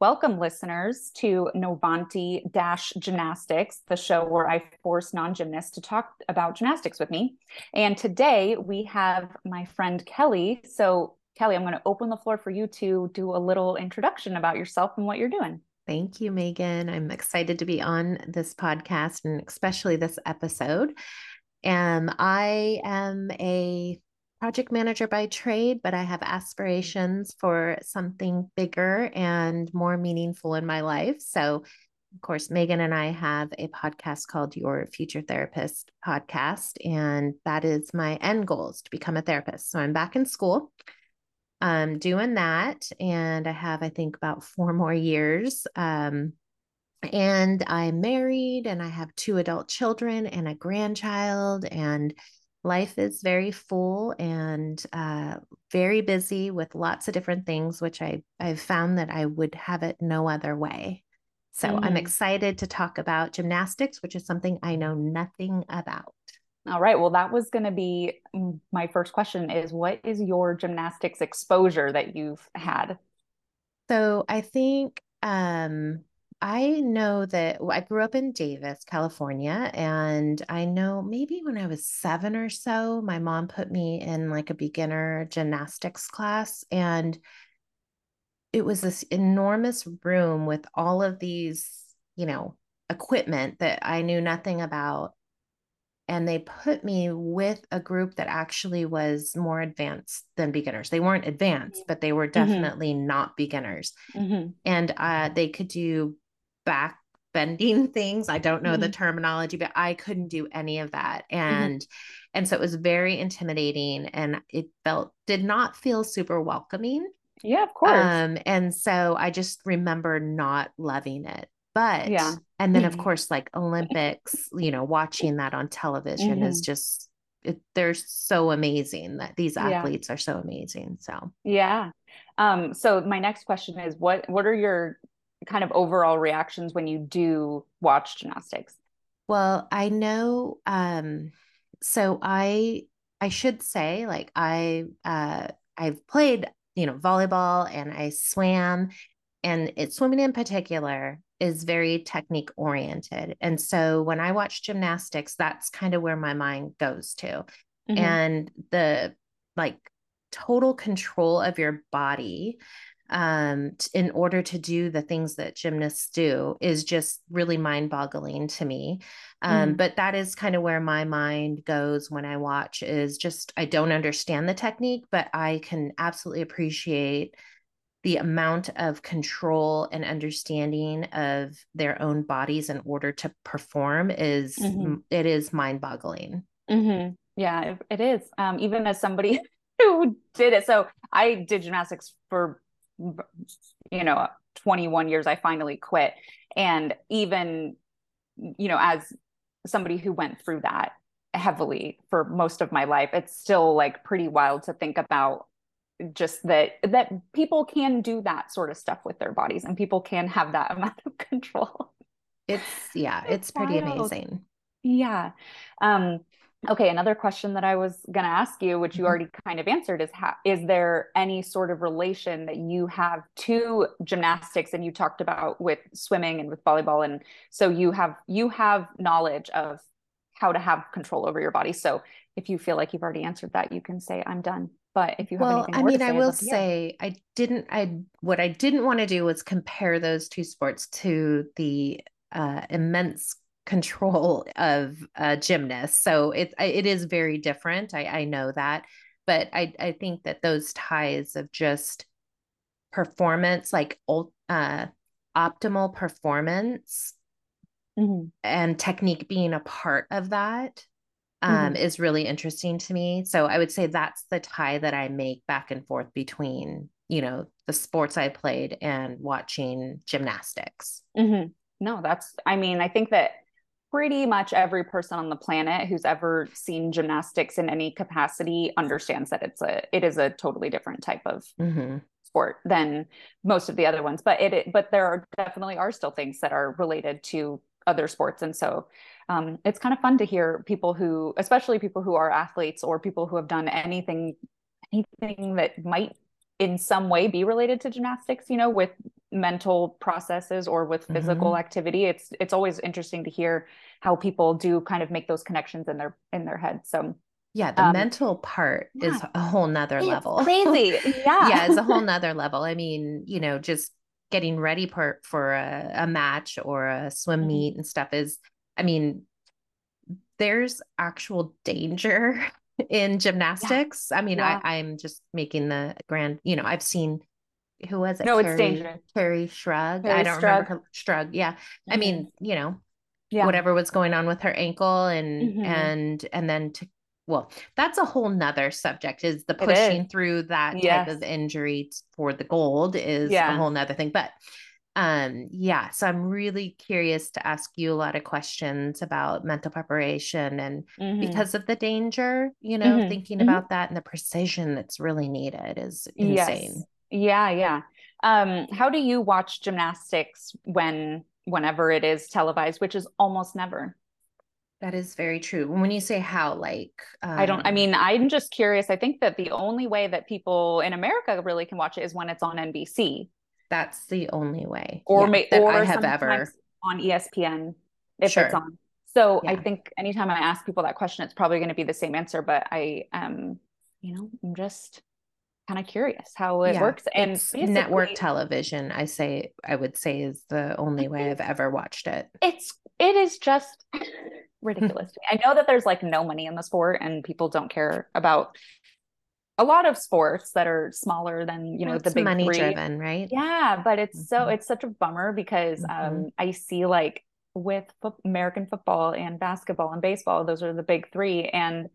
Welcome, listeners, to Novanti Dash Gymnastics, the show where I force non gymnasts to talk about gymnastics with me. And today we have my friend Kelly. So, Kelly, I'm going to open the floor for you to do a little introduction about yourself and what you're doing. Thank you, Megan. I'm excited to be on this podcast and especially this episode. Um, I am a project manager by trade, but I have aspirations for something bigger and more meaningful in my life. So, of course, Megan and I have a podcast called Your Future Therapist podcast, and that is my end goal is to become a therapist. So I'm back in school. I'm doing that, and I have, I think, about four more years. Um, and I'm married, and I have two adult children and a grandchild, and life is very full and uh, very busy with lots of different things, which I, I've found that I would have it no other way. So mm. I'm excited to talk about gymnastics, which is something I know nothing about. All right. Well, that was going to be my first question is what is your gymnastics exposure that you've had? So I think um, I know that I grew up in Davis, California, and I know maybe when I was seven or so, my mom put me in like a beginner gymnastics class. And it was this enormous room with all of these, you know, equipment that I knew nothing about. And they put me with a group that actually was more advanced than beginners. They weren't advanced, but they were mm-hmm. definitely mm-hmm. not beginners. Mm-hmm. And uh, they could do back bending things. I don't know mm-hmm. the terminology, but I couldn't do any of that. Mm-hmm. And mm-hmm. and so it was very intimidating and it felt did not feel super welcoming. Yeah, of course. Um, and so I just remember not loving it. But yeah. And then of mm-hmm. course, like Olympics, you know, watching that on television is mm-hmm. just it, they're so amazing that these athletes yeah. are so amazing. So yeah. Um, so my next question is what what are your kind of overall reactions when you do watch gymnastics? Well, I know um so I I should say like I uh I've played, you know, volleyball and I swam and it swimming in particular is very technique oriented. And so when I watch gymnastics, that's kind of where my mind goes to. Mm-hmm. And the like total control of your body um, in order to do the things that gymnasts do is just really mind boggling to me. Um, mm. But that is kind of where my mind goes when I watch is just, I don't understand the technique, but I can absolutely appreciate the amount of control and understanding of their own bodies in order to perform is mm-hmm. it is mind boggling. Mm-hmm. Yeah, it, it is. Um, even as somebody who did it. So I did gymnastics for you know 21 years i finally quit. And even you know as somebody who went through that heavily for most of my life it's still like pretty wild to think about just that that people can do that sort of stuff with their bodies and people can have that amount of control. It's yeah it's, it's pretty wild. amazing. Yeah. Um Okay, another question that I was going to ask you, which you mm-hmm. already kind of answered, is how, is there any sort of relation that you have to gymnastics, and you talked about with swimming and with volleyball, and so you have you have knowledge of how to have control over your body. So if you feel like you've already answered that, you can say I'm done. But if you have anything, well, I mean, say, I will say I didn't. I what I didn't want to do was compare those two sports to the uh, immense control of a gymnast. So it it is very different. I, I know that, but I I think that those ties of just performance, like uh, optimal performance, mm-hmm. and technique being a part of that, um, mm-hmm. is really interesting to me. So I would say that's the tie that I make back and forth between you know the sports I played and watching gymnastics. Mm-hmm. No, that's. I mean, I think that pretty much every person on the planet who's ever seen gymnastics in any capacity understands that it's a it is a totally different type of mm-hmm. sport than most of the other ones but it, it, but there are definitely are still things that are related to other sports and so um, it's kind of fun to hear people who especially people who are athletes or people who have done anything anything that might in some way be related to gymnastics you know with mental processes or with physical mm-hmm. activity it's it's always interesting to hear how people do kind of make those connections in their in their head so yeah the um, mental part yeah. is a whole nother level crazy yeah yeah it's a whole nother level i mean you know just getting ready for for a, a match or a swim mm-hmm. meet and stuff is i mean there's actual danger in gymnastics. Yeah. I mean, yeah. I, I'm just making the grand, you know, I've seen who was it? No, Carrie, it's dangerous. Kerri Strug. Kerri I don't Strug. remember her Strug. Yeah. Mm-hmm. I mean, you know, yeah. whatever was going on with her ankle and mm-hmm. and and then to well, that's a whole nother subject is the pushing is. through that yes. type of injury for the gold is yeah. a whole nother thing. But um yeah so i'm really curious to ask you a lot of questions about mental preparation and mm-hmm. because of the danger you know mm-hmm. thinking mm-hmm. about that and the precision that's really needed is insane yes. Yeah yeah um how do you watch gymnastics when whenever it is televised which is almost never that is very true. When you say how, like, um... I don't, I um mean, I'm just curious. I think that the only way that people in America really can watch it is when it's on NBC. That's the only way. Or yeah, may, or I have ever on ESPN if sure. it's on. So yeah. I think anytime I ask people that question, it's probably going to be the same answer. But I um, you know, I'm just kind of curious how it yeah, works. And network television, I say I would say is the only way I've ever watched it. It's it is just ridiculous. I know that there's like no money in the sport and people don't care about a lot of sports that are smaller than you know the big money three. driven right yeah but it's mm-hmm. so it's such a bummer because mm-hmm. um i see like with fo- american football and basketball and baseball those are the big three and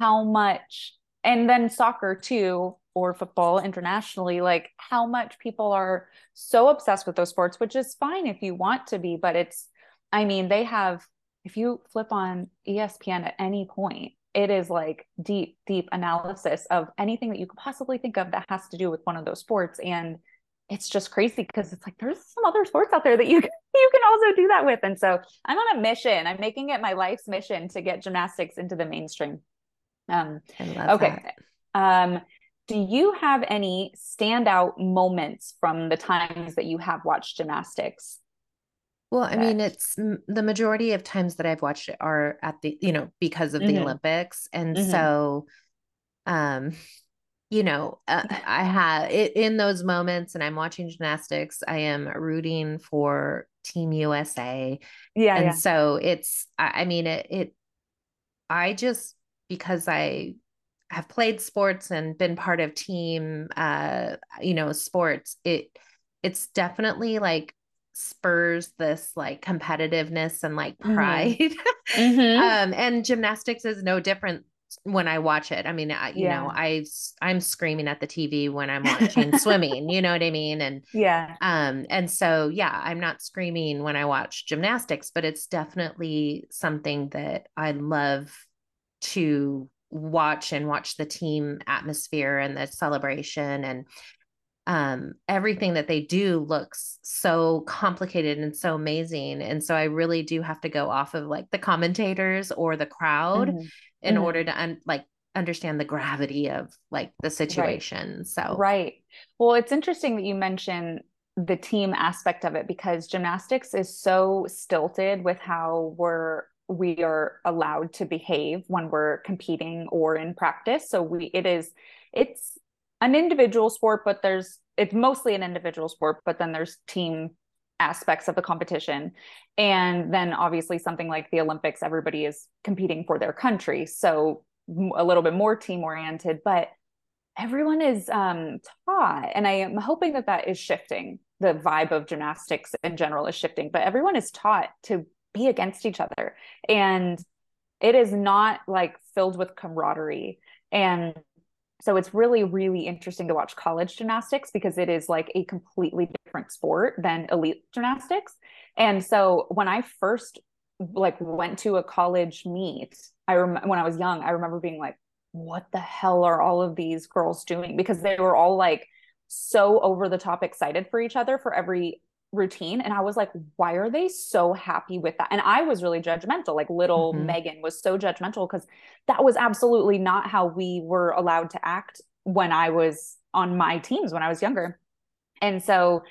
how much and then soccer too or football internationally like how much people are so obsessed with those sports which is fine if you want to be but it's i mean they have if you flip on espn at any point it is like deep, deep analysis of anything that you could possibly think of that has to do with one of those sports. And it's just crazy because it's like there's some other sports out there that you can, you can also do that with. And so I'm on a mission. I'm making it my life's mission to get gymnastics into the mainstream. Um, okay. Um, do you have any standout moments from the times that you have watched gymnastics well, I mean, it's the majority of times that I've watched it are at the, you know, because of mm-hmm. the Olympics. And mm-hmm. so, um, you know, uh, I have it in those moments and I'm watching gymnastics, I am rooting for Team USA. Yeah. And yeah. so it's, I, I mean, it, it, I just, because I have played sports and been part of team, uh, you know, sports, it, it's definitely like spurs this like competitiveness and like mm-hmm. pride. Mm-hmm. um, and gymnastics is no different when I watch it. I mean, I, you yeah. know, I I'm screaming at the TV when I'm watching swimming, you know what I mean? And yeah. Um and so yeah, I'm not screaming when I watch gymnastics, but it's definitely something that I love to watch and watch the team atmosphere and the celebration and um, everything that they do looks so complicated and so amazing. And so I really do have to go off of like the commentators or the crowd mm-hmm. in mm-hmm. order to un- like understand the gravity of like the situation. Right. So, right. Well, it's interesting that you mention the team aspect of it because gymnastics is so stilted with how we're we are allowed to behave when we're competing or in practice so we it is it's an individual sport, but there's it's mostly an individual sport, but then there's team aspects of the competition. And then obviously something like the Olympics, everybody is competing for their country. So a little bit more team oriented, but everyone is um, taught, and I am hoping that that is shifting. The vibe of gymnastics in general is shifting, but everyone is taught to be against each other. And it is not like filled with camaraderie. And so it's really, really interesting to watch college gymnastics because it is like a completely different sport than elite gymnastics. And so when I first like went to a college meet, I remember when I was young, I remember being like, what the hell are all of these girls doing? Because they were all like so over the top excited for each other for every routine and i was like why are they so happy with that? And i was really judgmental like little mm-hmm. megan was so judgmental because that was absolutely not how we were allowed to act when i was on my teams when i was younger. And so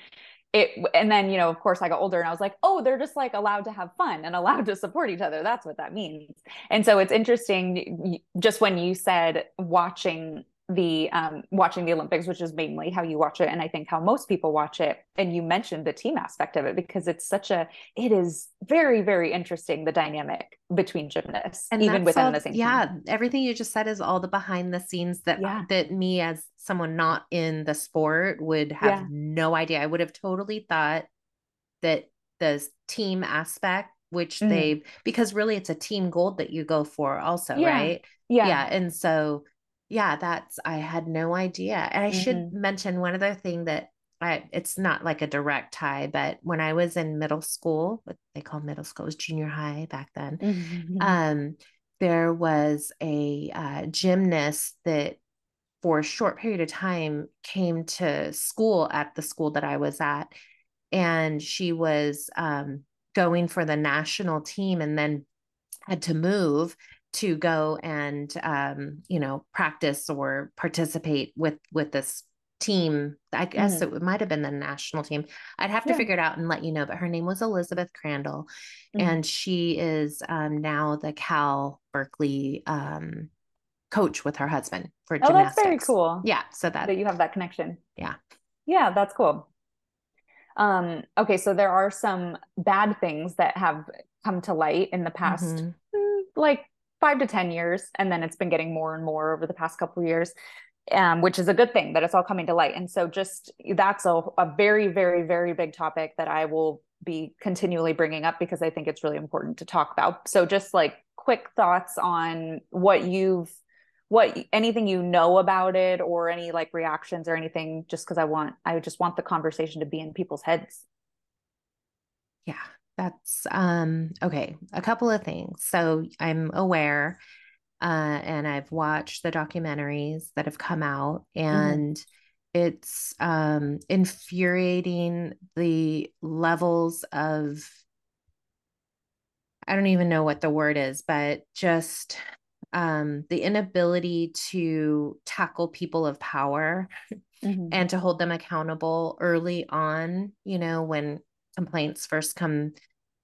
it and then you know of course i got older and i was like oh they're just like allowed to have fun and allowed to support each other. That's what that means. And so it's interesting just when you said watching the um, watching the Olympics, which is mainly how you watch it, and I think how most people watch it. And you mentioned the team aspect of it because it's such a it is very very interesting the dynamic between gymnasts, and even within all, the same. Yeah, team. everything you just said is all the behind the scenes that yeah. that me as someone not in the sport would have yeah. no idea. I would have totally thought that the team aspect which mm. they because really it's a team goal that you go for also yeah. right yeah yeah and so yeah, that's I had no idea. And I mm-hmm. should mention one other thing that I it's not like a direct tie, but when I was in middle school, what they call middle school was junior high back then. Mm-hmm. Um, there was a uh, gymnast that for a short period of time came to school at the school that I was at, and she was um, going for the national team and then had to move to go and um, you know practice or participate with with this team i guess mm-hmm. it might have been the national team i'd have to yeah. figure it out and let you know but her name was elizabeth crandall mm-hmm. and she is um, now the cal berkeley um, coach with her husband for gymnastics. oh, gymnastics that's very cool yeah so that that you have that connection yeah yeah that's cool um okay so there are some bad things that have come to light in the past mm-hmm. Mm, like five to 10 years. And then it's been getting more and more over the past couple of years, um, which is a good thing that it's all coming to light. And so just that's a, a very, very, very big topic that I will be continually bringing up because I think it's really important to talk about. So just like quick thoughts on what you've what anything you know about it or any like reactions or anything just because i want i just want the conversation to be in people's heads yeah that's um okay a couple of things so i'm aware uh and i've watched the documentaries that have come out mm-hmm. and mm-hmm. it's um infuriating the levels of i don't even know what the word is but just um the inability to tackle people of power mm-hmm. and to hold them accountable early on you know when complaints first come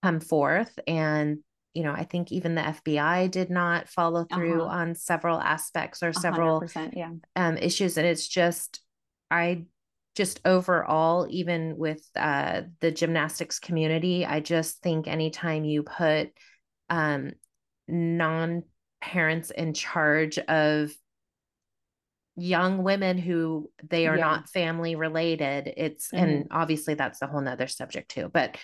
come forth and you know i think even the fbi did not follow through uh-huh. on several aspects or several yeah. um, issues and it's just i just overall even with uh, the gymnastics community i just think anytime you put um, non parents in charge of young women who they are yeah. not family related it's mm-hmm. and obviously that's a whole nother subject too but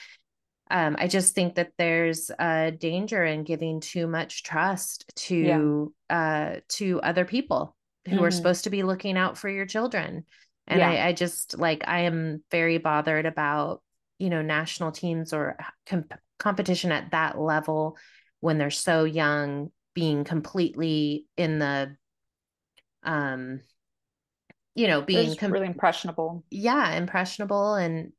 um, i just think that there's a danger in giving too much trust to yeah. uh to other people who mm-hmm. are supposed to be looking out for your children and yeah. I, I just like i am very bothered about you know national teams or comp- competition at that level when they're so young being completely in the um you know being com- really impressionable. yeah impressionable and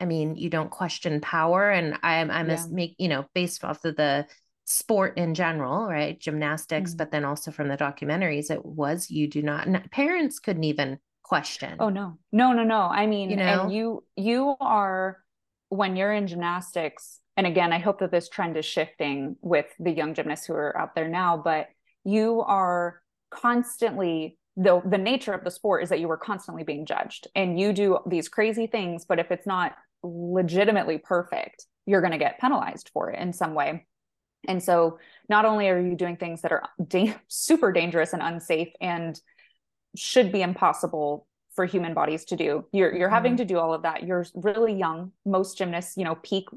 i mean you don't question power and i'm i'm yeah. make you know based off of the sport in general right gymnastics mm-hmm. but then also from the documentaries it was you do not parents couldn't even question. Oh no. No no no. I mean you know? and you you are when you're in gymnastics and again i hope that this trend is shifting with the young gymnasts who are out there now but you are constantly the the nature of the sport is that you are constantly being judged and you do these crazy things but if it's not legitimately perfect you're going to get penalized for it in some way. And so not only are you doing things that are da- super dangerous and unsafe and should be impossible for human bodies to do you're you're mm-hmm. having to do all of that. You're really young. Most gymnasts you know peak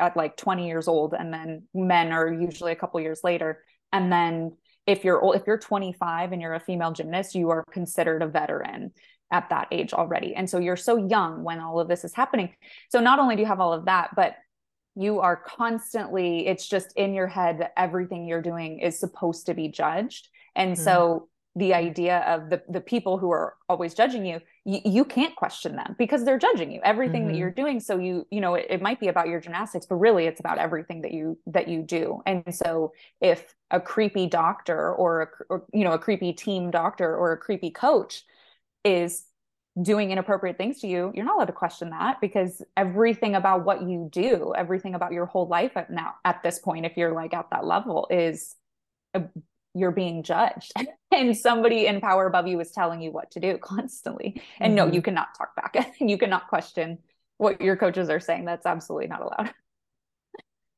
at like 20 years old and then men are usually a couple years later. And then if you're if you're 25 and you're a female gymnast you are considered a veteran at that age already. And so you're so young when all of this is happening. So not only do you have all of that but you are constantly it's just in your head that everything you're doing is supposed to be judged. And mm-hmm. so the idea of the the people who are always judging you you, you can't question them because they're judging you. Everything mm-hmm. that you're doing. So you you know it, it might be about your gymnastics but really it's about everything that you that you do. And so if a creepy doctor or, a, or you know a creepy team doctor or a creepy coach is doing inappropriate things to you, you're not allowed to question that because everything about what you do, everything about your whole life at now at this point, if you're like at that level, is a, you're being judged and somebody in power above you is telling you what to do constantly. And mm-hmm. no, you cannot talk back. And you cannot question what your coaches are saying. That's absolutely not allowed.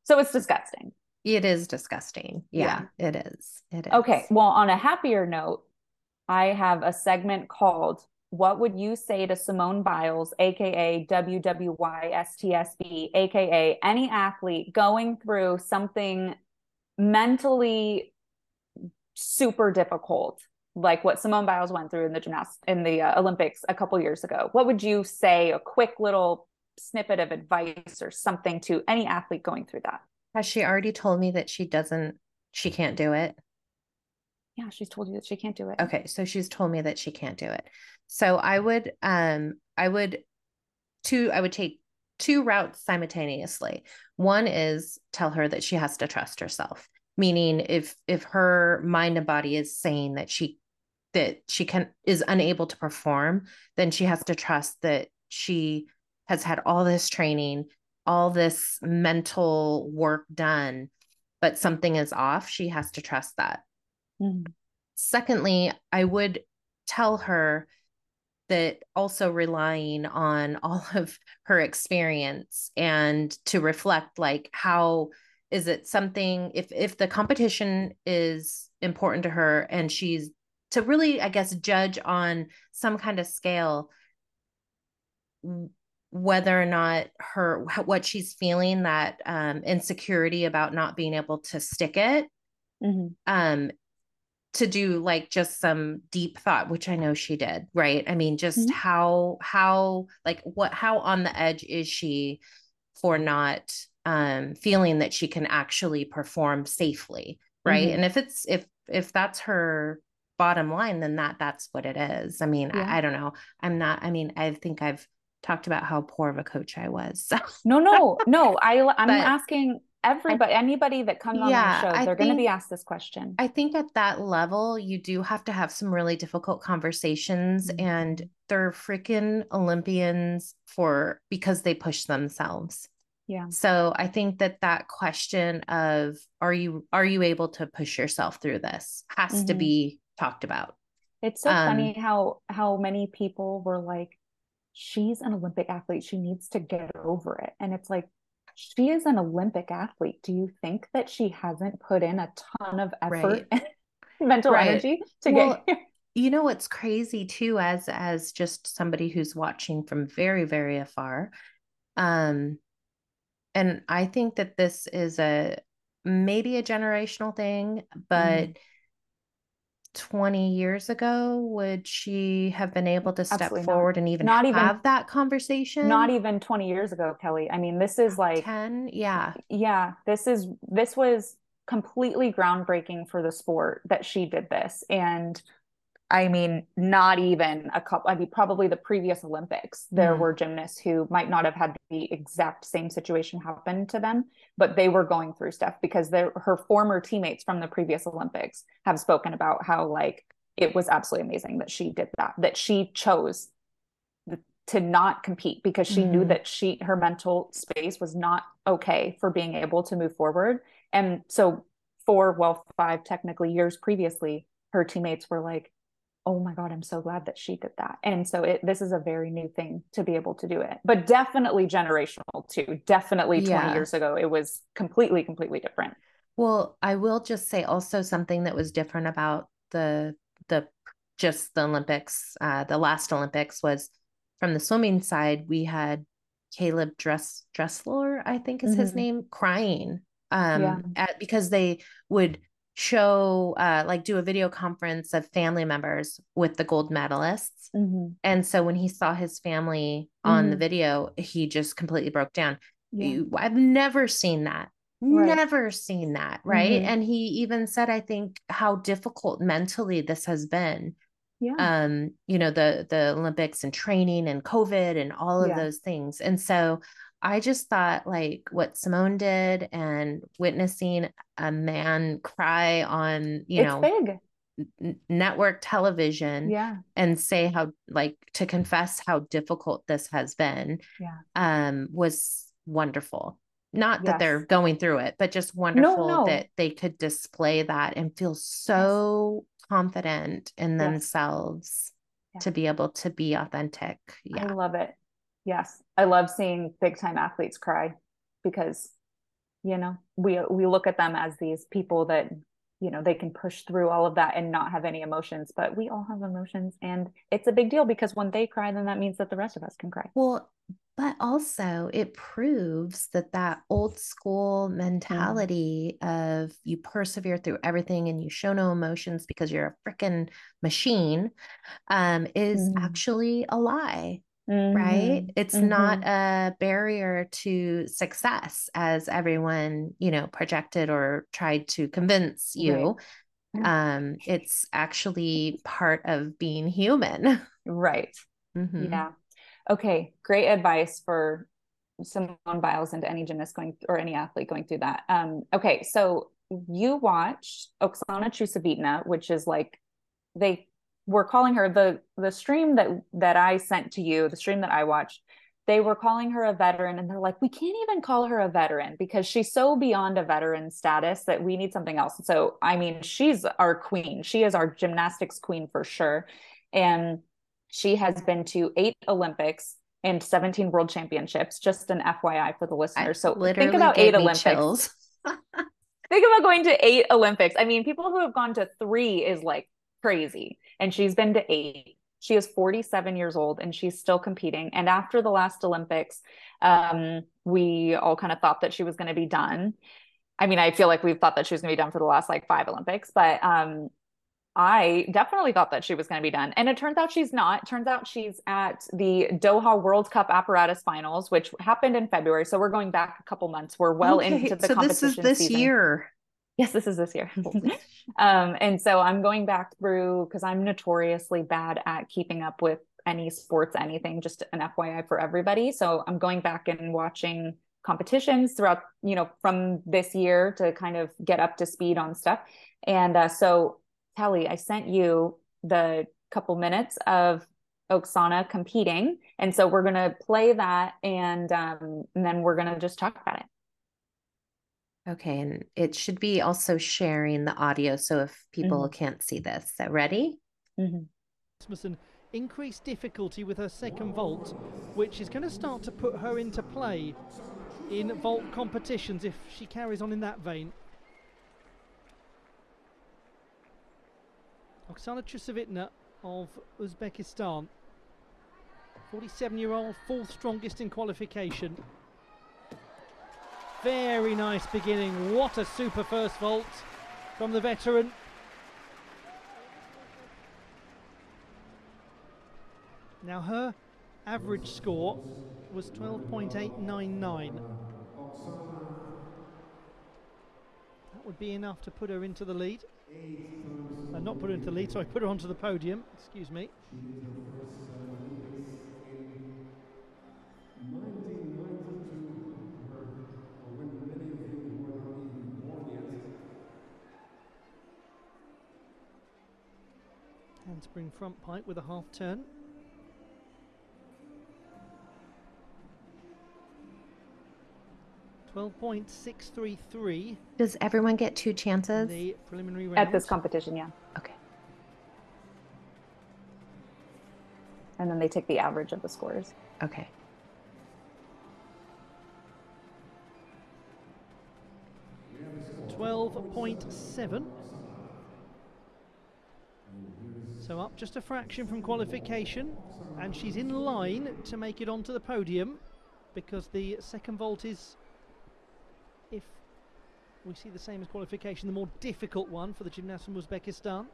so it's disgusting. It is disgusting. Yeah, yeah, it is. It is. Okay. Well, on a happier note, I have a segment called what would you say to Simone Biles, aka WWYSTSB, aka any athlete going through something mentally super difficult, like what Simone Biles went through in the gymnast in the uh, Olympics a couple years ago? What would you say? A quick little snippet of advice or something to any athlete going through that? Has she already told me that she doesn't? She can't do it. Yeah, she's told you that she can't do it. Okay, so she's told me that she can't do it. So I would um I would two I would take two routes simultaneously. One is tell her that she has to trust herself. Meaning if if her mind and body is saying that she that she can is unable to perform, then she has to trust that she has had all this training, all this mental work done, but something is off. She has to trust that. Mm-hmm. Secondly, I would tell her that also relying on all of her experience and to reflect like how is it something if if the competition is important to her and she's to really i guess judge on some kind of scale whether or not her what she's feeling that um, insecurity about not being able to stick it mm-hmm. um to do like just some deep thought which i know she did right i mean just mm-hmm. how how like what how on the edge is she for not um feeling that she can actually perform safely right mm-hmm. and if it's if if that's her bottom line then that that's what it is i mean yeah. I, I, don't know i'm not i mean i think i've talked about how poor of a coach i was so. no no no i i'm but, asking everybody anybody that comes on yeah, the show they're going to be asked this question i think at that level you do have to have some really difficult conversations mm-hmm. and they're freaking olympians for because they push themselves yeah so i think that that question of are you are you able to push yourself through this has mm-hmm. to be talked about it's so um, funny how how many people were like she's an olympic athlete she needs to get over it and it's like she is an Olympic athlete. Do you think that she hasn't put in a ton of effort right. mental right. energy to well, get here? You know what's crazy too, as as just somebody who's watching from very, very afar. Um, and I think that this is a maybe a generational thing, but mm 20 years ago would she have been able to step Absolutely forward not. and even not even have that conversation? not even 20 years ago kelly. I mean this is like 10 yeah. Yeah this is this was completely groundbreaking for the sport that she did this. And I mean, not even a couple, I mean, probably the previous Olympics, there mm. were gymnasts who might not have had the exact same situation happen to them, but they were going through stuff because her former teammates from the previous Olympics have spoken about how, like, it was absolutely amazing that she did that, that she chose to not compete because she mm. knew mm-hmm. that she, her mental space was not okay for being able to move forward. And so, four, well, five technically years previously, her teammates were like, oh my god i'm so glad that she did that and so it this is a very new thing to be able to do it but definitely generational too definitely 20 yeah. years ago it was completely completely different well i will just say also something that was different about the the just the olympics uh the last olympics was from the swimming side we had caleb dress dressler i think is mm-hmm. his name crying um yeah. at, because they would show uh like do a video conference of family members with the gold medalists mm-hmm. and so when he saw his family on mm-hmm. the video he just completely broke down yeah. i've never seen that right. never seen that right mm-hmm. and he even said i think how difficult mentally this has been yeah. um you know the the olympics and training and covid and all of yeah. those things and so I just thought like what Simone did and witnessing a man cry on, you it's know, big. network television Yeah. and say how like to confess how difficult this has been Yeah. um was wonderful not that they're going through it but just wonderful no. that they could display that and feel so confident in Yes. themselves Yeah. to be able to be authentic yeah I love it. Yes. I love seeing big time athletes cry because you know, we we look at them as these people that you know, they can push through all of that and not have any emotions, but we all have emotions and it's a big deal because when they cry then that means that the rest of us can cry. well but also it proves that that old school mentality of you persevere through everything and you show no emotions because you're a freaking machine um, is Mhm. actually a lie right Mhm. it's not Mhm. a barrier to success as everyone you know projected or tried to convince you um it's actually part of being human Right. Mhm. Yeah. Okay. Great advice for Simone Biles and any gymnast going or any athlete going through that. Um, okay. So you watched Oksana Chusovitina, which is like they were calling her the the stream that that I sent to you, the stream that I watched. They were calling her a veteran, and they're like, we can't even call her a veteran because she's so beyond a veteran status that we need something else. So, I mean, she's our queen. She is our gymnastics queen for sure. And she has been to eight Olympics and 17 world championships, just an FYI for the listeners. So think about eight Olympics. Think about going to eight Olympics. I mean, people who have gone to three is like crazy. And she's been to eight. She is 47 years old and she's still competing. And after the last Olympics, um, we all kind of thought that she was going to be done. I mean, I feel like we've thought that she was going to be done for the last like five Olympics, but um, I definitely thought that she was going to be done. And it turns out she's not. It turns out she's at the Doha World Cup apparatus finals, which happened in February. So we're going back a couple months. We're well Okay, into the so this is this season. year. Yes, this is this year. um, and so I'm going back through because I'm notoriously bad at keeping up with any sports, anything, just an FYI for everybody. So I'm going back and watching competitions throughout, you know, from this year to kind of get up to speed on stuff. And uh, so, Kelly, I sent you the couple minutes of Oksana competing. And so we're going to play that and, um, and then we're going to just talk about it. Okay, and it should be also sharing the audio so if people Mm-hmm. can't see this. So ready? Rasmussen increased difficulty with her second vault, which is going to start to put her into play in vault competitions if she carries on in that vein. Oksana Chusovitina of Uzbekistan, 47 year old, fourth strongest in qualification. Very nice beginning. What a super first vault from the veteran. Now her average score was 12.899. That would be enough to put her into the lead. Uh, not put her into the lead, so I put her onto the podium. Excuse me. Handspring front pike with a half turn. Twelve point six three three Does everyone get two chances? the preliminary round. At this competition, yeah. Okay. And then they take the average of the scores. Okay. Twelve point seven. So up just a fraction from qualification, and she's in line to make it onto the podium because the second vault is, if we see the same as qualification, the more difficult one for the gymnast from Uzbekistan.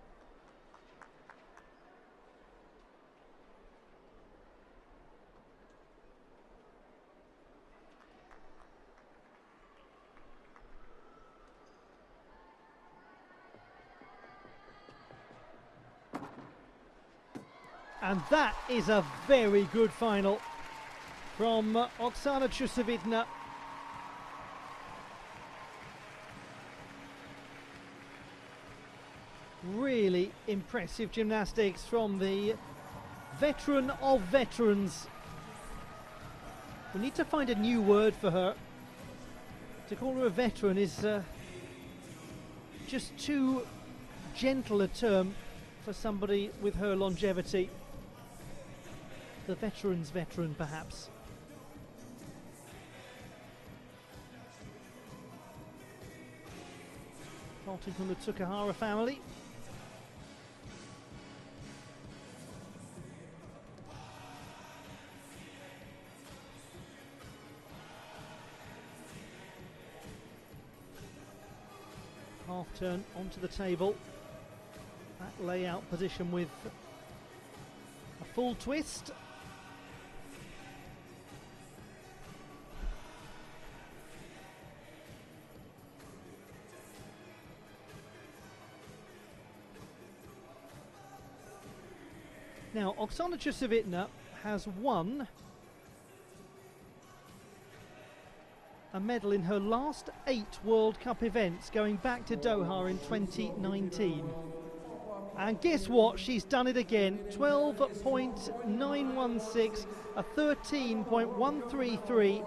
And that is a very good final from Oksana Chusovitina. Really impressive gymnastics from the veteran of veterans. We need to find a new word for her. To call her a veteran is uh, just too gentle a term for somebody with her longevity. The veteran's veteran, perhaps. Parting from the Tsukahara family. Half turn onto the table. That layout position with a full twist. Now, Oksana Chusovitina has won a medal in her last eight World Cup events going back to Doha in 2019. And guess what? She's done it again. 12.916, a 13.133.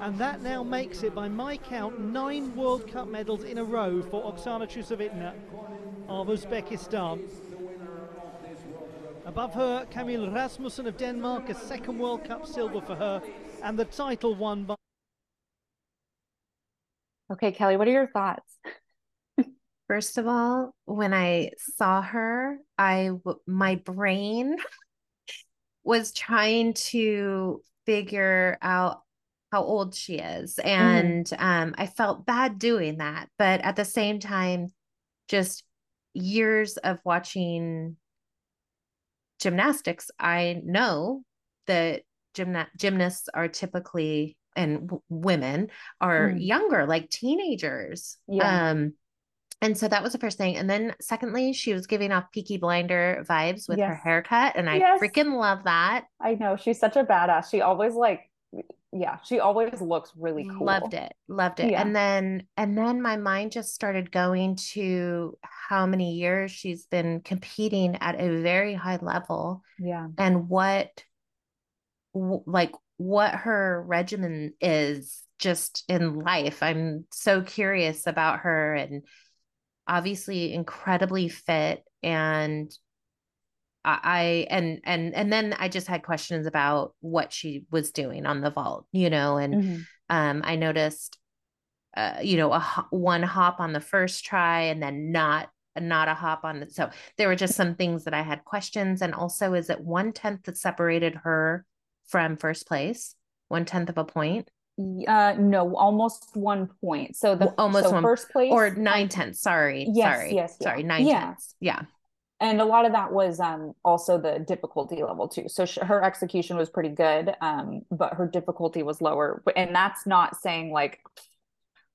And that now makes it, by my count, nine World Cup medals in a row for Oksana Chusovitina of Uzbekistan. Above her, Camille Rasmussen of Denmark, a second World Cup silver for her, and the title won by. Okay, Kelly, what are your thoughts? First of all, when I saw her, I my brain was trying to figure out how old she is, and mm-hmm. um, I felt bad doing that. But at the same time, just years of watching gymnastics, I know that gymna- gymnasts are typically and w- women are mm. younger, like teenagers. Yeah. Um, and so that was the first thing. And then secondly, she was giving off Peaky Blinder vibes with yes. her haircut. And I yes. freaking love that. I know. She's such a badass. She always like yeah, she always looks really cool. Loved it. Loved it. Yeah. And then and then my mind just started going to how many years she's been competing at a very high level. Yeah. And what like what her regimen is just in life. I'm so curious about her and obviously incredibly fit and I and and and then I just had questions about what she was doing on the vault, you know, and mm-hmm. um, I noticed, uh, you know, a one hop on the first try and then not not a hop on the so there were just some things that I had questions and also is it one tenth that separated her from first place, one tenth of a point. Uh, no, almost one point. So the almost so one, first place or nine tenths. Sorry, yes, sorry, yes, yeah. sorry, nine yeah. tenths. Yeah and a lot of that was um, also the difficulty level too. So sh- her execution was pretty good, um, but her difficulty was lower. And that's not saying like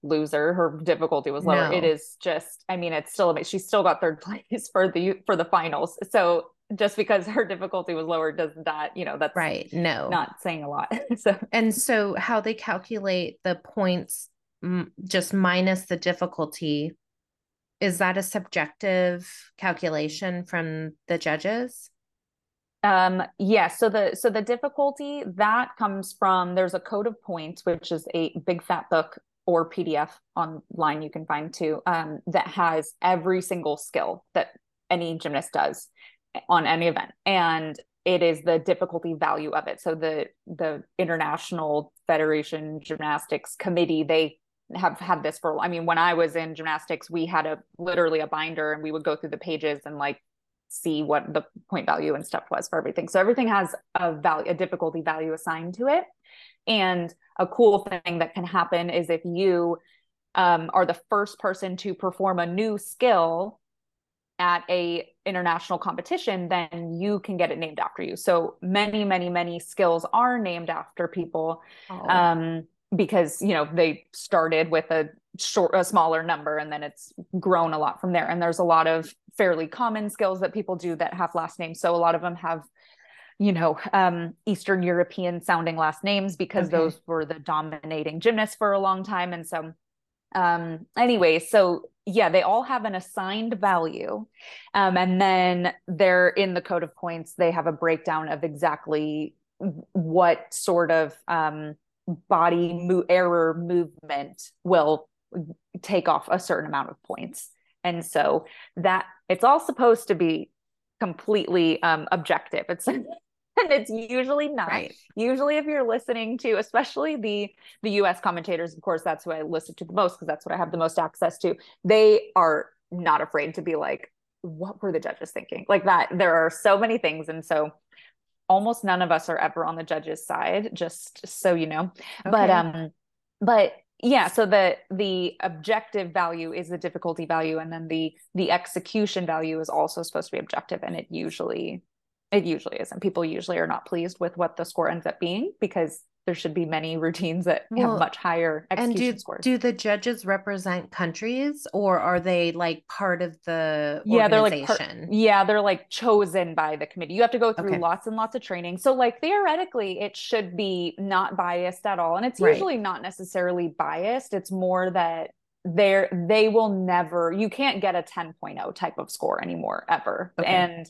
loser. Her difficulty was lower. No. It is just, I mean, it's still amazing. she's still got third place for the for the finals. So just because her difficulty was lower does that you know that's right no not saying a lot so and so how they calculate the points just minus the difficulty is that a subjective calculation from the judges? Um yes. Yeah, so the so the difficulty that comes from there's a code of points which is a big fat book or pdf online you can find too um that has every single skill that any gymnast does on any event. And it is the difficulty value of it. So the the international federation gymnastics committee they have had this for i mean when i was in gymnastics we had a literally a binder and we would go through the pages and like see what the point value and stuff was for everything. So everything has a value a difficulty value assigned to it. And a cool thing that can happen is if you um, are the first person to perform a new skill at a international competition then you can get it named after you. So many many many skills are named after people. Oh. um, because you know they started with a short a smaller number and then it's grown a lot from there and there's a lot of fairly common skills that people do that have last names so a lot of them have you know um, eastern european sounding last names because okay. those were the dominating gymnasts for a long time and so um anyway so yeah, they all have an assigned value. Um, and then they're in the code of points, they have a breakdown of exactly what sort of um, body mo- error movement will take off a certain amount of points. And so that it's all supposed to be completely um, objective. It's and it's usually not. Right. Usually, if you're listening to, especially the the U.S. commentators, of course, that's who I listen to the most because that's what I have the most access to. They are not afraid to be like, "What were the judges thinking?" Like that. There are so many things, and so almost none of us are ever on the judges' side. Just so you know, okay. but um, but yeah so the the objective value is the difficulty value and then the the execution value is also supposed to be objective and it usually it usually is and people usually are not pleased with what the score ends up being because there should be many routines that well, have much higher execution and do, scores. Do the judges represent countries or are they like part of the yeah, they're like part, yeah, they're like chosen by the committee. You have to go through okay. lots and lots of training. So like theoretically it should be not biased at all. And it's right. usually not necessarily biased. It's more that they're they will never you can't get a 10.0 type of score anymore ever. Okay. And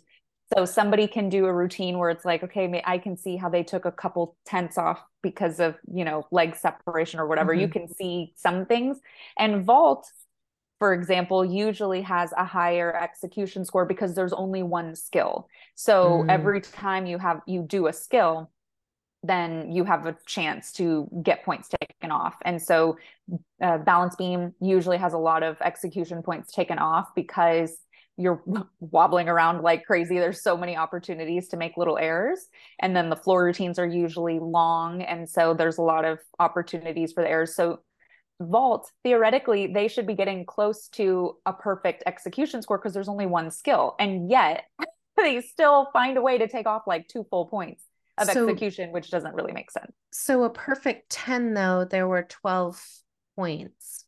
so somebody can do a routine where it's like, okay, I can see how they took a couple tenths off because of, you know, leg separation or whatever. Mm-hmm. You can see some things. And vault, for example, usually has a higher execution score because there's only one skill. So mm. every time you have you do a skill, then you have a chance to get points taken off. And so uh, balance beam usually has a lot of execution points taken off because you're wobbling around like crazy. There's so many opportunities to make little errors. And then the floor routines are usually long. And so there's a lot of opportunities for the errors. So vault theoretically they should be getting close to a perfect execution score because there's only one skill and yet they still find a way to take off like two full points of so, execution which doesn't really make sense so a perfect 10 though there were 12 points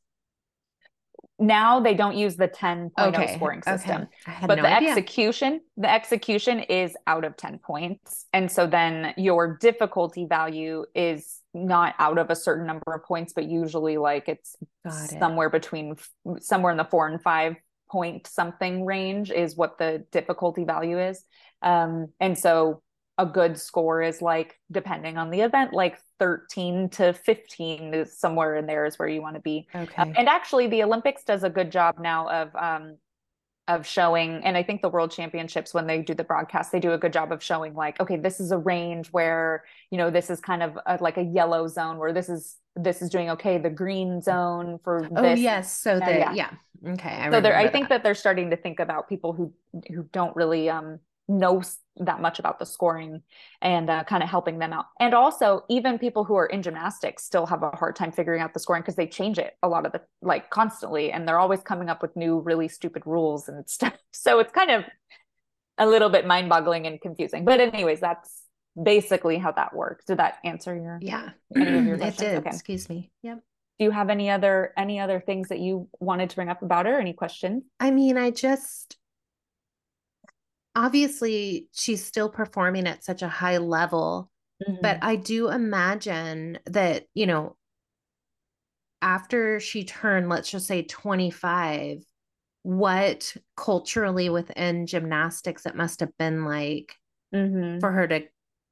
now they don't use the 10.0 okay. scoring system okay. but no the idea. execution the execution is out of 10 points and so then your difficulty value is not out of a certain number of points but usually like it's it. somewhere between somewhere in the four and five point something range is what the difficulty value is um and so a good score is like depending on the event like 13 to 15 is somewhere in there is where you want to be okay um, and actually the olympics does a good job now of um of showing and i think the world championships when they do the broadcast they do a good job of showing like okay this is a range where you know this is kind of a, like a yellow zone where this is this is doing okay the green zone for oh this. yes so uh, yeah. yeah okay I so there i think that. that they're starting to think about people who who don't really um know that much about the scoring and uh, kind of helping them out. And also, even people who are in gymnastics still have a hard time figuring out the scoring because they change it a lot of the like constantly, and they're always coming up with new, really stupid rules and stuff. So it's kind of a little bit mind boggling and confusing. But, anyways, that's basically how that works. Did that answer your yeah? Any of your questions? It did. Okay. Excuse me. Yep. Do you have any other any other things that you wanted to bring up about her? Or any questions? I mean, I just obviously she's still performing at such a high level mm-hmm. but i do imagine that you know after she turned let's just say 25 what culturally within gymnastics it must have been like mm-hmm. for her to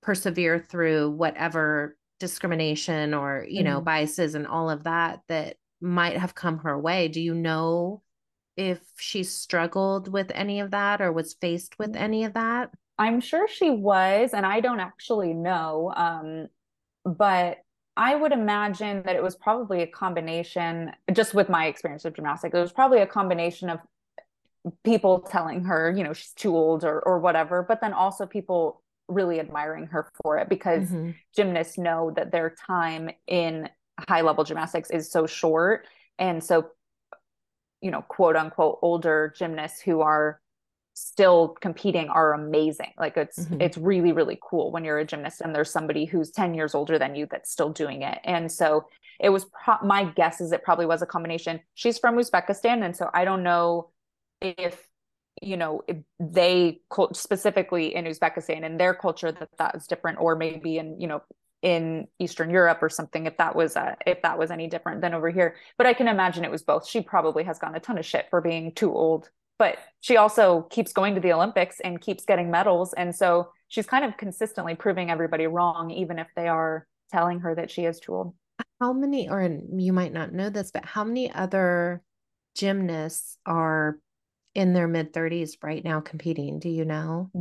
persevere through whatever discrimination or you mm-hmm. know biases and all of that that might have come her way do you know if she struggled with any of that or was faced with any of that? I'm sure she was, and I don't actually know. Um, but I would imagine that it was probably a combination, just with my experience of gymnastics, it was probably a combination of people telling her, you know, she's too old or or whatever, but then also people really admiring her for it because mm-hmm. gymnasts know that their time in high level gymnastics is so short. And so you know quote unquote older gymnasts who are still competing are amazing. Like it's mm-hmm. it's really really cool when you're a gymnast and there's somebody who's 10 years older than you that's still doing it. And so it was pro- my guess is it probably was a combination. She's from uzbekistan and so i don't know if you know if they specifically in uzbekistan and their culture that that is different or maybe in you know in Eastern Europe or something if that was uh, if that was any different than over here. But I can imagine it was both. She probably has gotten a ton of shit for being too old, but she also keeps going to the Olympics and keeps getting medals, and so she's kind of consistently proving everybody wrong, even if they are telling her that she is too old. How many, or you might not know this, but how many other gymnasts are in their mid 30s right now competing? Do you know?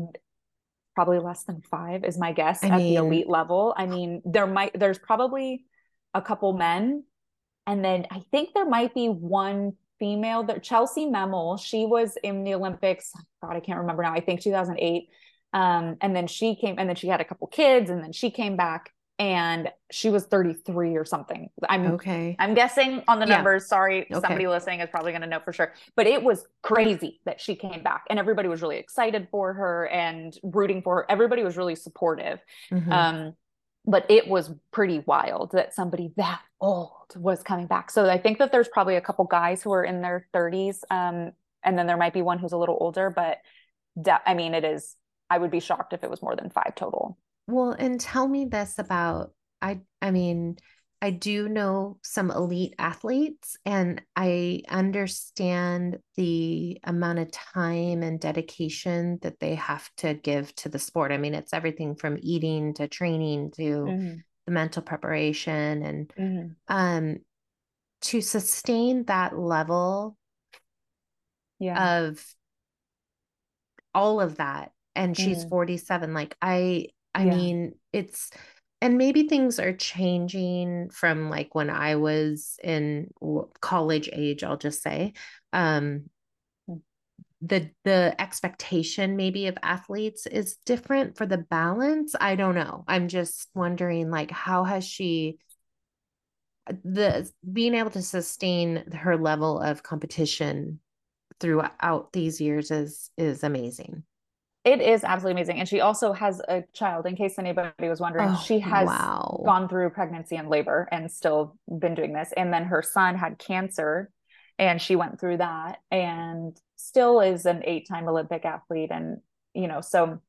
Probably less than five is my guess I at mean, the elite level. I mean, there might, there's probably a couple men. And then I think there might be one female that Chellsie Memmel, she was in the Olympics. God, I can't remember now. I think 2008. Um, and then she came, and then she had a couple kids, and then she came back and she was 33 or something. I'm okay. I'm guessing on the numbers. Yeah. Sorry, okay. somebody listening is probably going to know for sure. But it was crazy that she came back, and everybody was really excited for her and rooting for her. Everybody was really supportive. Mm-hmm. Um, but it was pretty wild that somebody that old was coming back. So I think that there's probably a couple guys who are in their 30s, um, and then there might be one who's a little older. But de- I mean, it is. I would be shocked if it was more than five total. Well, and tell me this about I I mean, I do know some elite athletes and I understand the amount of time and dedication that they have to give to the sport. I mean, it's everything from eating to training to mm-hmm. the mental preparation and mm-hmm. um to sustain that level yeah. of all of that and she's mm-hmm. 47 like I I yeah. mean, it's and maybe things are changing from like when I was in college age, I'll just say. Um the the expectation maybe of athletes is different for the balance. I don't know. I'm just wondering like how has she the being able to sustain her level of competition throughout these years is is amazing. It is absolutely amazing. And she also has a child, in case anybody was wondering. Oh, she has wow. gone through pregnancy and labor and still been doing this. And then her son had cancer and she went through that and still is an eight time Olympic athlete. And, you know, so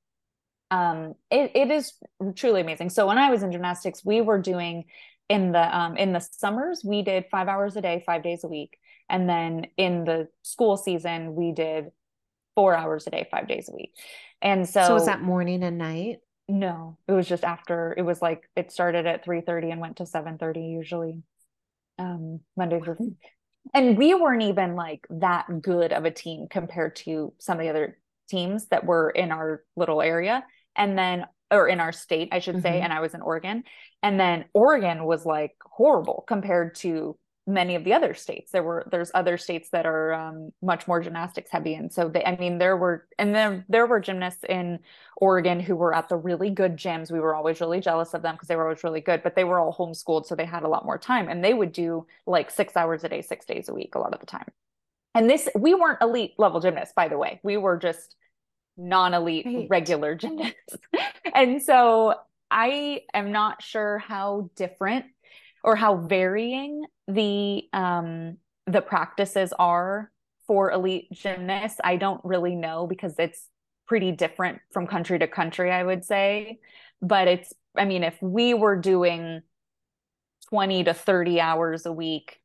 um, it, it is truly amazing. So when I was in gymnastics, we were doing in the um, in the summers, we did five hours a day, five days a week. And then in the school season, we did four hours a day, five days a week. And so, so was that morning and night? No, it was just after. It was like it started at three thirty and went to seven thirty usually, um, Monday through. And we weren't even like that good of a team compared to some of the other teams that were in our little area, and then or in our state, I should say. Mm-hmm. And I was in Oregon, and then Oregon was like horrible compared to many of the other states. There were there's other states that are um, much more gymnastics heavy. And so they i mean there were and then there were gymnasts in oregon who were at the really good gyms. We were always really jealous of them because they were always really good but they were all homeschooled so they had a lot more time. And they would do like six hours a day six days a week a lot of the time. And this we weren't elite level gymnasts by the way. We were just non-elite right. regular gymnasts. And so i am not sure how different or how varying the um the practices are for elite gymnasts i don't really know because it's pretty different from country to country i would say. But it's i mean if we were doing 20 to 30 hours a week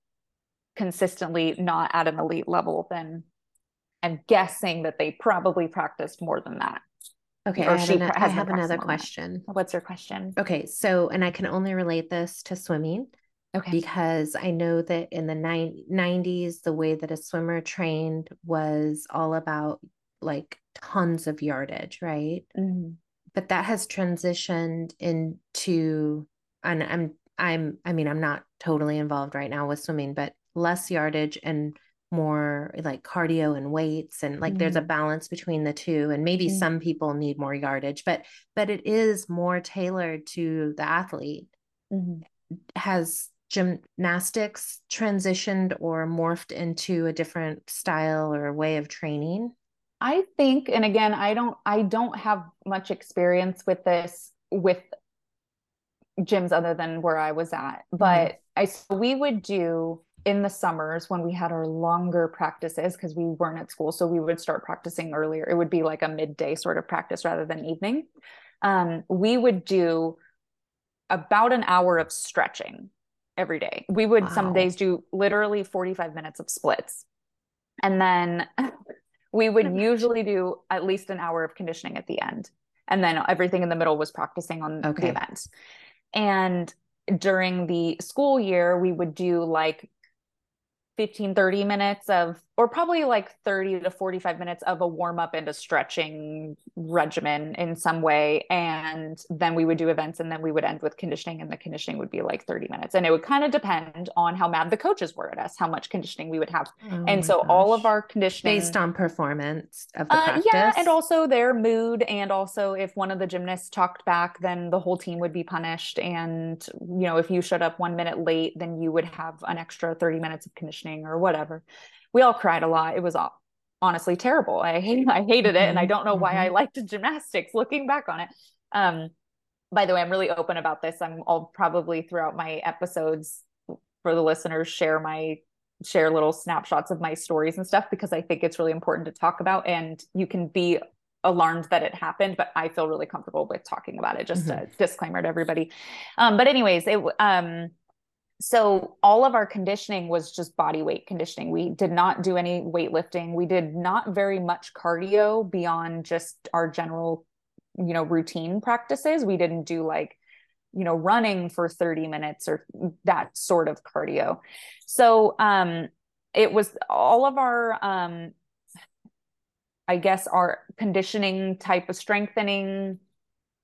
consistently not at an elite level then i'm guessing that they probably practiced more than that Okay, I have, an, I have another question. What's your question? Okay, so and I can only relate this to swimming. Okay. Because I know that in the 90s, the way that a swimmer trained was all about like tons of yardage, right? Mm-hmm. But that has transitioned into, and I'm, I'm, I mean, I'm not totally involved right now with swimming, but less yardage and more like cardio and weights and like mm-hmm. there's a mm-hmm. balance between the two and maybe mm-hmm. some people need more yardage but but it is more tailored to the athlete mm-hmm. has gymnastics transitioned or morphed into a different style or way of training? I think and again I don't I don't have much experience with this with gyms other than where I was at but mm-hmm. I so we would do in the summers when we had our longer practices because we weren't at school so we would start practicing earlier it would be like a midday sort of practice rather than evening um, we would do about an hour of stretching every day. We would wow. some days do literally 45 minutes of splits. And then we would usually do at least an hour of conditioning at the end. And then everything in the middle was practicing on okay. the event. And during the school year, we would do like 15 30 minutes of or probably like 30 to 45 minutes of a warm up and a stretching regimen in some way and then we would do events and then we would end with conditioning and the conditioning would be like 30 minutes and it would kind of depend on how mad the coaches were at us how much conditioning we would have oh and so gosh. all of our conditioning based on performance of the uh, practice yeah and also their mood and also if one of the gymnasts talked back then the whole team would be punished and you know if you showed up 1 minute late then you would have an extra 30 minutes of conditioning or whatever. We all cried a lot. It was all, honestly terrible. I I hated it, and I mm-hmm. don't know why I mm-hmm. liked gymnastics. Looking back on it, um, by the way, I'm really open about this. I'm I'll probably throughout my episodes for the listeners share my share little snapshots of my stories and stuff because I think it's really important to talk about. And you can be alarmed that it happened, but I feel really comfortable with talking about it. Just mm-hmm. a disclaimer to everybody. Um, but anyways, it um so all of our conditioning was just body weight conditioning. We did not do any weightlifting. We did not very much cardio beyond just our general, you know, routine practices. We didn't do like, you know, running for 30 minutes or that sort of cardio. So um it was all of our um I guess our conditioning type of strengthening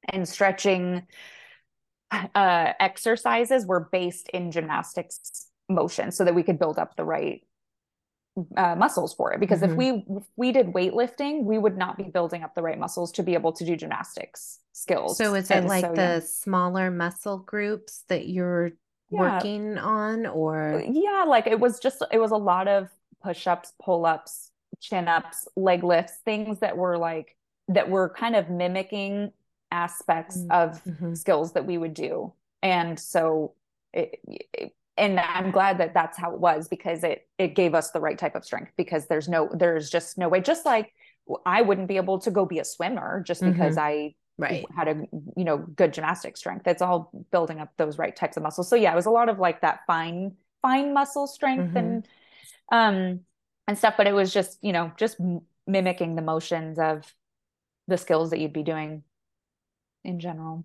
and stretching uh, exercises were based in gymnastics motion so that we could build up the right uh, muscles for it because mm-hmm. if we if we did weightlifting we would not be building up the right muscles to be able to do gymnastics skills so is it and like so, the yeah. smaller muscle groups that you're yeah. working on or yeah like it was just it was a lot of push-ups pull-ups chin-ups leg lifts things that were like that were kind of mimicking aspects mm-hmm. of mm-hmm. skills that we would do and so it, it, and i'm glad that that's how it was because it it gave us the right type of strength because there's no there's just no way just like i wouldn't be able to go be a swimmer just because mm-hmm. i right had a you know good gymnastic strength it's all building up those right types of muscles so yeah it was a lot of like that fine fine muscle strength and mm-hmm. um and stuff but it was just you know just mimicking the motions of the skills that you'd be doing in general.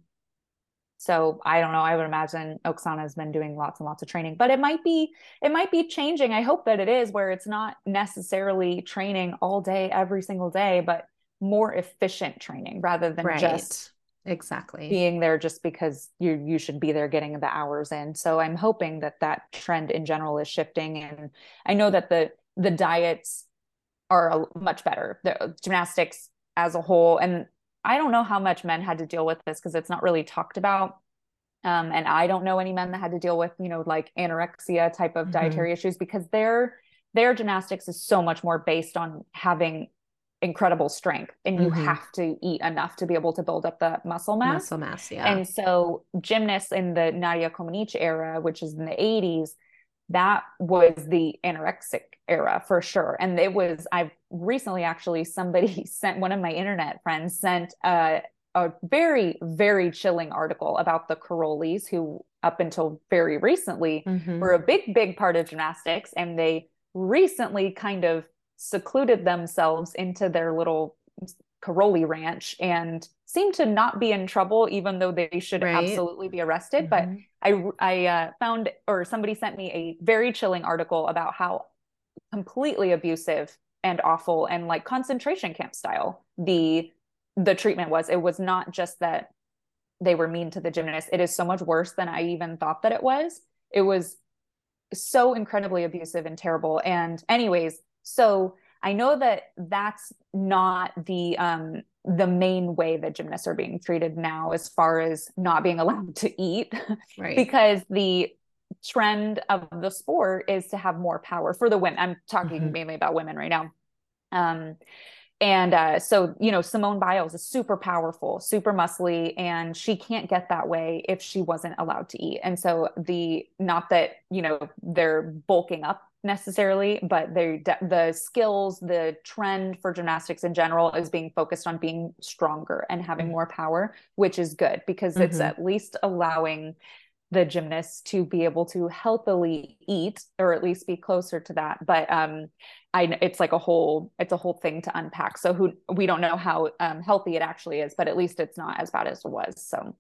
So I don't know. I would imagine Oksana has been doing lots and lots of training, but it might be it might be changing. I hope that it is where it's not necessarily training all day every single day, but more efficient training rather than right. just exactly being there just because you you should be there getting the hours in. So I'm hoping that that trend in general is shifting, and I know that the the diets are much better. The gymnastics as a whole, and I don't know how much men had to deal with this because it's not really talked about. Um, and I don't know any men that had to deal with, you know, like anorexia type of mm-hmm. dietary issues because their their gymnastics is so much more based on having incredible strength and you mm-hmm. have to eat enough to be able to build up the muscle mass. Muscle mass, yeah. And so gymnasts in the Nadia Comaneci era, which is in the 80s, that was the anorexic era for sure. And it was, I recently actually, somebody sent one of my internet friends sent a, a very, very chilling article about the Karolyis, who up until very recently mm-hmm. were a big, big part of gymnastics. And they recently kind of secluded themselves into their little Karolyi ranch and seemed to not be in trouble, even though they should right. absolutely be arrested. Mm-hmm. But I I uh, found or somebody sent me a very chilling article about how completely abusive and awful and like concentration camp style the the treatment was. It was not just that they were mean to the gymnast. It is so much worse than I even thought that it was. It was so incredibly abusive and terrible. And anyways, so I know that that's not the um the main way that gymnasts are being treated now as far as not being allowed to eat right. because the trend of the sport is to have more power for the women i'm talking mm-hmm. mainly about women right now um and uh, so you know simone biles is super powerful super muscly and she can't get that way if she wasn't allowed to eat and so the not that you know they're bulking up necessarily, but they the skills, the trend for gymnastics in general is being focused on being stronger and having mm-hmm. more power, which is good because mm-hmm. it's at least allowing the gymnasts to be able to healthily eat or at least be closer to that but um i it's like a whole it's a whole thing to unpack so who we don't know how um, healthy it actually is but at least it's not as bad as it was so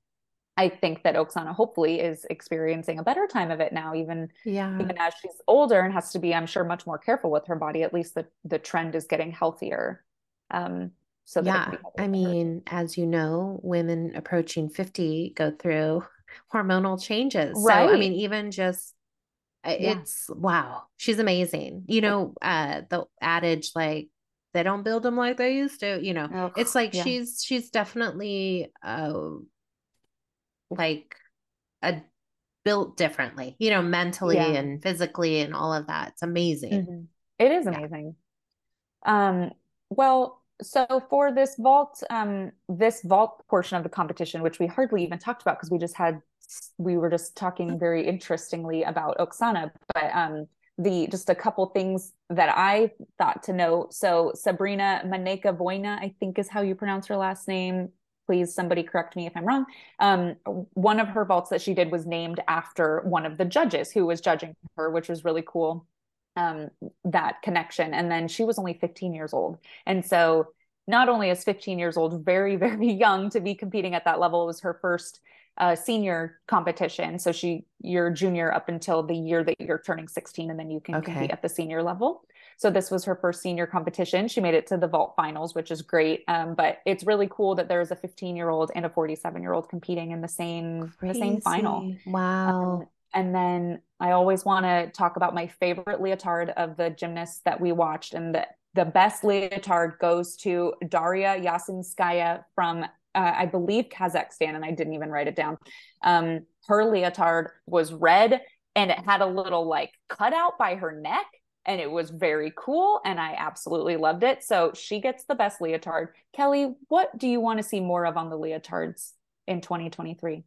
I think that Oksana hopefully is experiencing a better time of it now, even yeah. even as she's older and has to be, I'm sure, much more careful with her body. At least the the trend is getting healthier. Um, so yeah, I mean, as you know, women approaching 50 go through hormonal changes. Right. So I mean, even just it's yeah. wow, she's amazing. You know, uh the adage like they don't build them like they used to, you know. It's like yeah. she's she's definitely uh like a built differently, you know, mentally yeah. and physically and all of that. It's amazing. Mm-hmm. It is amazing. Um well, so for this vault um this vault portion of the competition which we hardly even talked about because we just had we were just talking very interestingly about oksana but um the just a couple things that i thought to know. So sabrina maneca-voinea i think is how you pronounce her last name. Please somebody correct me if i'm wrong. Um, one of her vaults that she did was named after one of the judges who was judging her which was really cool um, that connection. And then she was only 15 years old. And so not only is 15 years old very, very young to be competing at that level, it was her first uh, senior competition. So she, you're junior up until the year that you're turning 16, and then you can okay. compete at the senior level. So this was her first senior competition. She made it to the vault finals, which is great. Um, but it's really cool that there's a 15 year old and a 47 year old competing in the same the same final. Wow. Um, and then I always want to talk about my favorite leotard of the gymnasts that we watched. And the, the best leotard goes to Daria Yasinskaya from, uh, I believe, Kazakhstan. And I didn't even write it down. Um, her leotard was red and it had a little like cutout by her neck. And it was very cool. And I absolutely loved it. So she gets the best leotard. Kelly, what do you want to see more of on the leotards in 2023?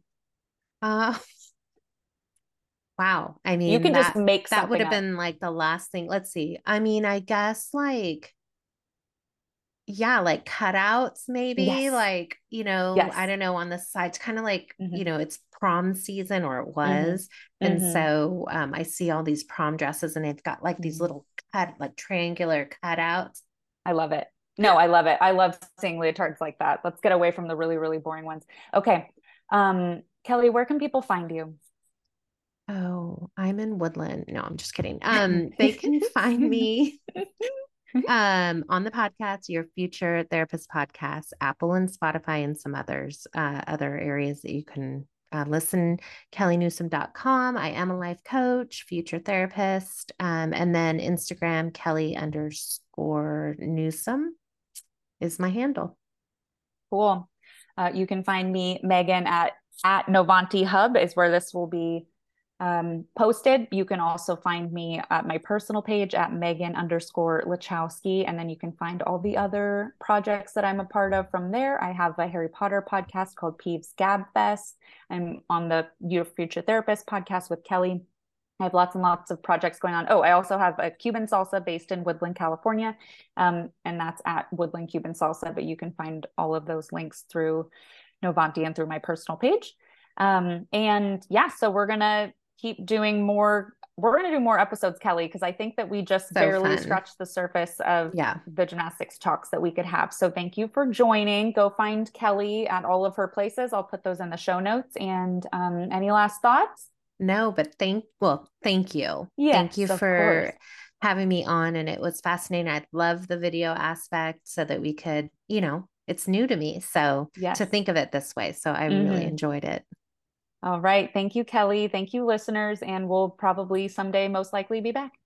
Uh, Wow. I mean, you can that, just make that would have been like the last thing. Let's see. I mean, I guess like, yeah, like cutouts, maybe yes. like, you know, yes. I don't know, on the sides, kind of like, mm-hmm. you know, it's prom season or it mm-hmm. was. Mm-hmm. And mm-hmm. so um, I see all these prom dresses and they've got like these mm-hmm. little cut, like triangular cutouts. I love it. No, I love it. I love seeing leotards like that. Let's get away from the really, really boring ones. Okay. Um, Kelly, where can people find you? Oh, I'm in Woodland. No, I'm just kidding. Um, they can find me um on the podcast, your future therapist podcast, Apple and Spotify, and some others, uh, other areas that you can uh, listen. KellyNewsom.com. I am a life coach, future therapist, um, and then Instagram Kelly underscore Newsome is my handle. Cool. Uh, you can find me Megan at at Novanti Hub is where this will be um, posted. You can also find me at my personal page at Megan underscore Lachowski. And then you can find all the other projects that I'm a part of from there. I have a Harry Potter podcast called Peeves Gab Fest. I'm on the Your Future Therapist podcast with Kelly. I have lots and lots of projects going on. Oh, I also have a Cuban salsa based in Woodland, California. Um, and that's at Woodland Cuban Salsa. But you can find all of those links through Novanti and through my personal page. Um, and yeah, so we're going to keep doing more we're going to do more episodes kelly because i think that we just so barely fun. scratched the surface of yeah. the gymnastics talks that we could have so thank you for joining go find kelly at all of her places i'll put those in the show notes and um, any last thoughts no but thank well thank you yes, thank you for course. having me on and it was fascinating i love the video aspect so that we could you know it's new to me so yes. to think of it this way so i mm-hmm. really enjoyed it all right. Thank you, Kelly. Thank you, listeners. And we'll probably someday most likely be back.